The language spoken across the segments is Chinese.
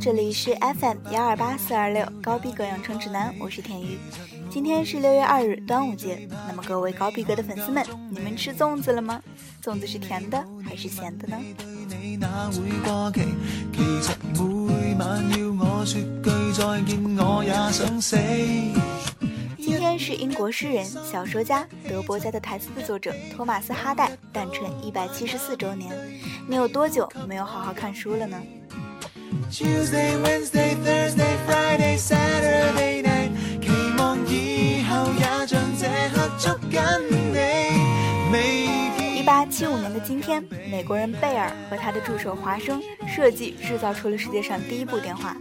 这里是 FM 幺二八四二六高逼格养成指南，我是田鱼。今天是六月二日，端午节。那么各位高逼格的粉丝们，你们吃粽子了吗？粽子是甜的还是咸的呢？今天是英国诗人、小说家德伯家的台词的作者托马斯·哈代诞辰一百七十四周年。你有多久没有好好看书了呢？一八七五年的今天，美国人贝尔和他的助手华生设计制造出了世界上第一部电话。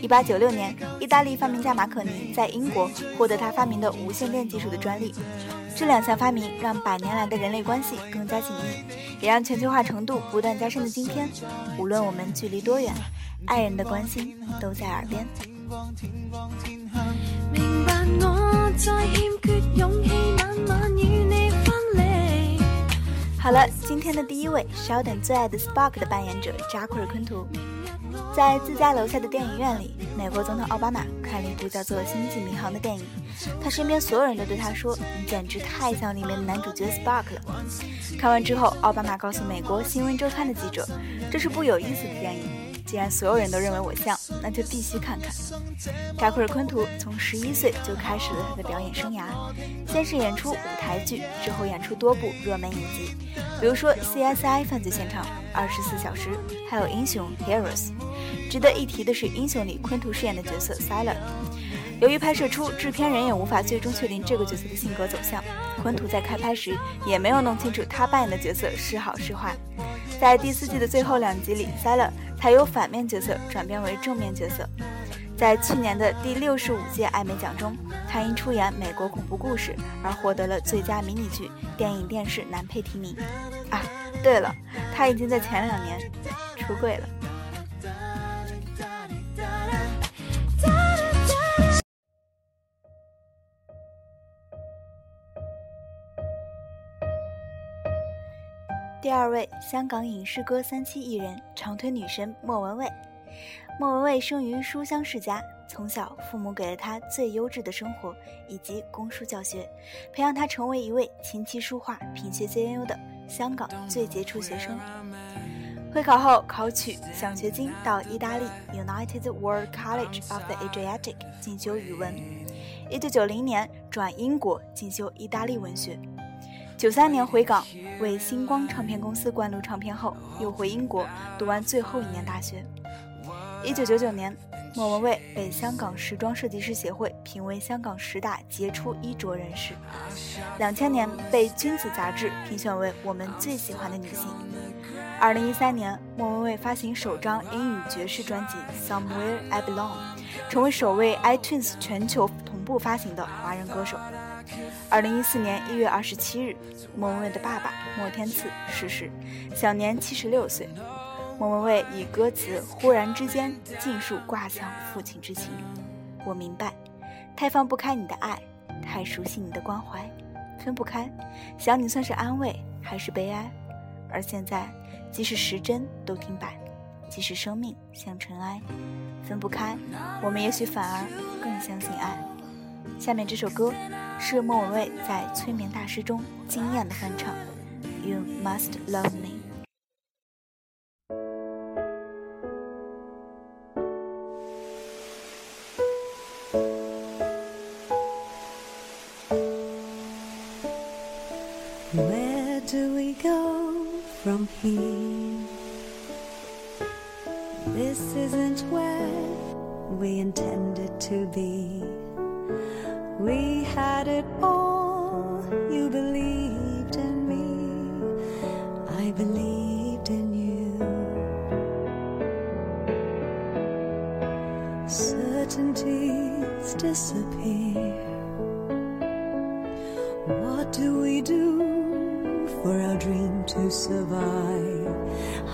一八九六年，意大利发明家马可尼在英国获得他发明的无线电技术的专利。这两项发明让百年来的人类关系更加紧密，也让全球化程度不断加深的今天，无论我们距离多远，爱人的关心都在耳边。明白我在欠缺勇气，晚晚与你分离。好了，今天的第一位，Sheldon 最爱的 Spark 的扮演者扎库尔·昆图。在自家楼下的电影院里，美国总统奥巴马看了一部叫做《星际迷航》的电影。他身边所有人都对他说：“你简直太像里面的男主角 Spark 了。”看完之后，奥巴马告诉美国《新闻周刊》的记者：“这是部有意思的电影。既然所有人都认为我像，那就必须看看。”扎库尔·昆图从十一岁就开始了他的表演生涯，先是演出舞台剧，之后演出多部热门影集，比如说《CSI: 犯罪现场》、《二十四小时》，还有《英雄 Heroes》。值得一提的是，《英雄》里昆图饰演的角色 s i l e r 由于拍摄出制片人也无法最终确定这个角色的性格走向，昆图在开拍时也没有弄清楚他扮演的角色是好是坏。在第四季的最后两集里 s i l e r 才由反面角色转变为正面角色。在去年的第六十五届艾美奖中，他因出演《美国恐怖故事》而获得了最佳迷你剧、电影电视男配提名。啊，对了，他已经在前两年出柜了。第二位，香港影视歌三栖艺人、长腿女神莫文蔚。莫文蔚生于书香世家，从小父母给了她最优质的生活以及公书教学，培养她成为一位琴棋书画品学兼优的香港最杰出学生。会考后考取奖学金到意大利 United World College of the Adriatic 进修语文。一九九零年转英国进修意大利文学。九三年回港为星光唱片公司灌录唱片后，又回英国读完最后一年大学。一九九九年，莫文蔚被香港时装设计师协会评为香港十大杰出衣着人士。两千年被《君子》杂志评选为我们最喜欢的女性。二零一三年，莫文蔚发行首张英语爵士专辑《Somewhere I Belong》，成为首位 iTunes 全球同步发行的华人歌手。二零一四年一月二十七日，莫文蔚的爸爸莫天赐逝世，享年七十六岁。莫文蔚以歌词“忽然之间”尽数挂向父亲之情。我明白，太放不开你的爱，太熟悉你的关怀，分不开，想你算是安慰还是悲哀？而现在，即使时针都停摆，即使生命像尘埃，分不开，我们也许反而更相信爱。下面这首歌是莫文蔚在《催眠大师》中惊艳的翻唱，《You Must Love Me》。Where do we go from here? This isn't where we intended to be. We had it all. You believed in me. I believed in you. Certainties disappear. What do we do for our dream to survive?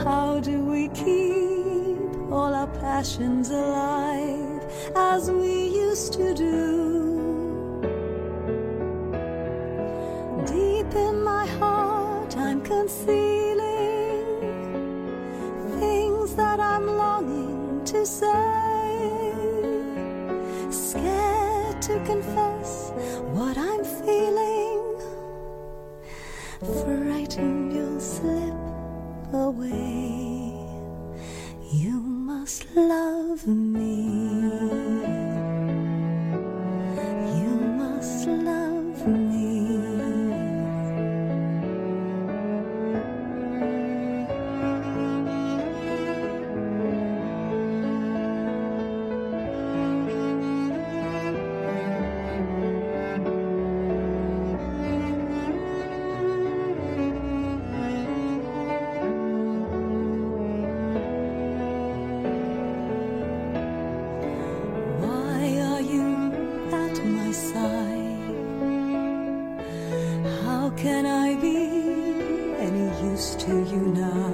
How do we keep all our passions alive as we used to do? that I'm longing to say. Scared to confess what I'm feeling. Frightened you'll slip away. You must love me. To you now?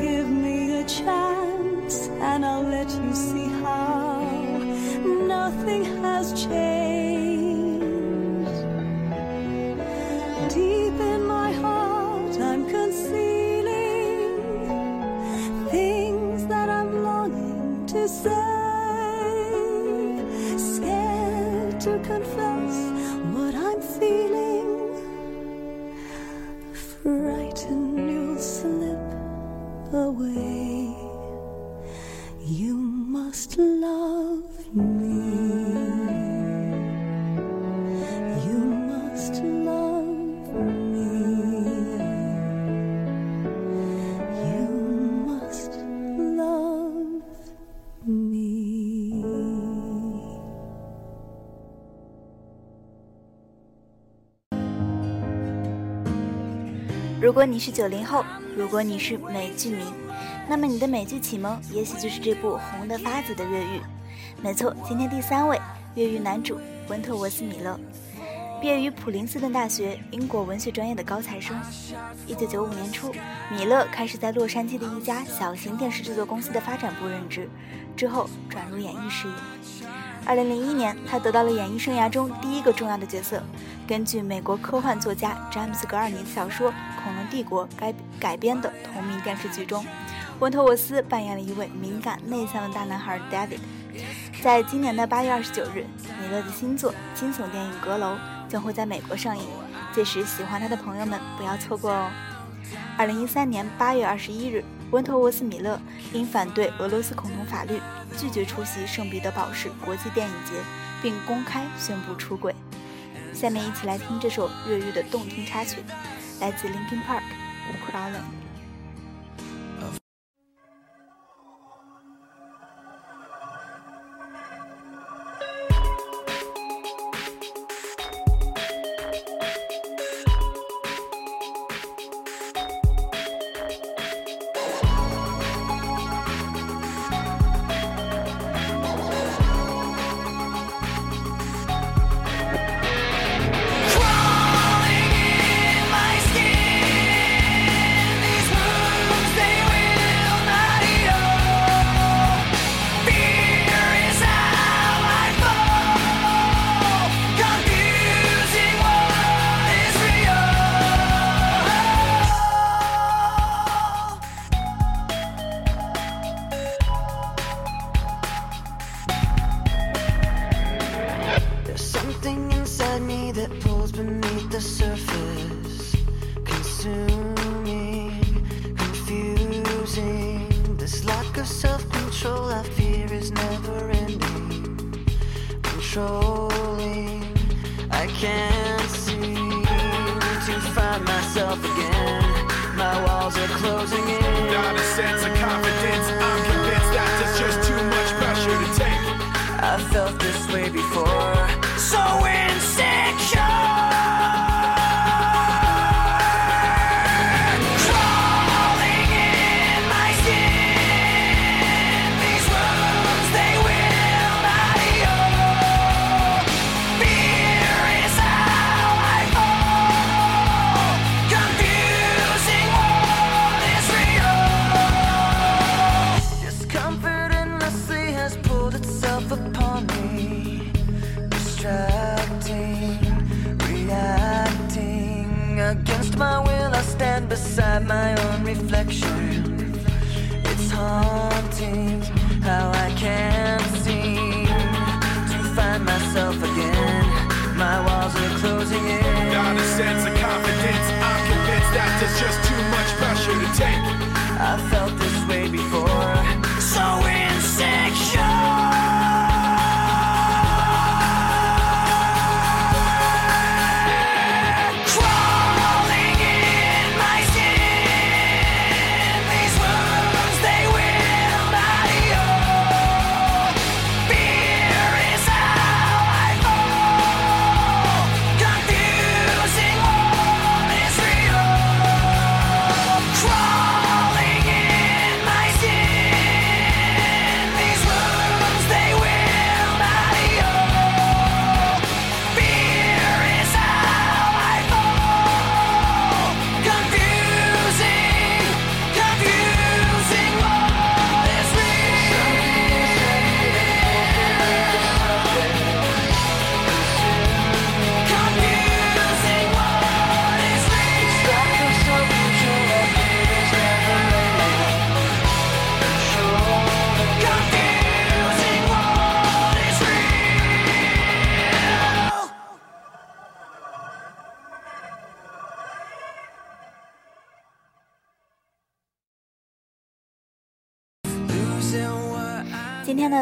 Give me a chance and I'll let 如果你是九零后，如果你是美剧迷，那么你的美剧启蒙也许就是这部红得发紫的《越狱》。没错，今天第三位《越狱》男主温特沃斯·米勒，毕业于普林斯顿大学英国文学专业的高材生。一九九五年初，米勒开始在洛杉矶的一家小型电视制作公司的发展部任职，之后转入演艺事业。二零零一年，他得到了演艺生涯中第一个重要的角色。根据美国科幻作家詹姆斯·格尔尼的小说《恐龙帝国》改改编的同名电视剧中，温特沃斯扮演了一位敏感内向的大男孩 David。在今年的八月二十九日，米勒的新作惊悚电影《阁楼》将会在美国上映，届时喜欢他的朋友们不要错过哦。二零一三年八月二十一日，温特沃斯·米勒因反对俄罗斯恐同法律，拒绝出席圣彼得堡市国际电影节，并公开宣布出轨。下面一起来听这首越狱的动听插曲，来自 Linkin Park《Crawling》。Sense of confidence. I'm convinced that there's just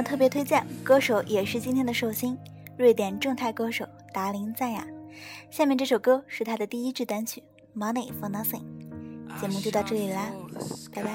特别推荐歌手也是今天的寿星瑞典正太歌手达林赞雅。下面这首歌是他的第一支单曲 moneyfornothing 节目就到这里啦拜拜。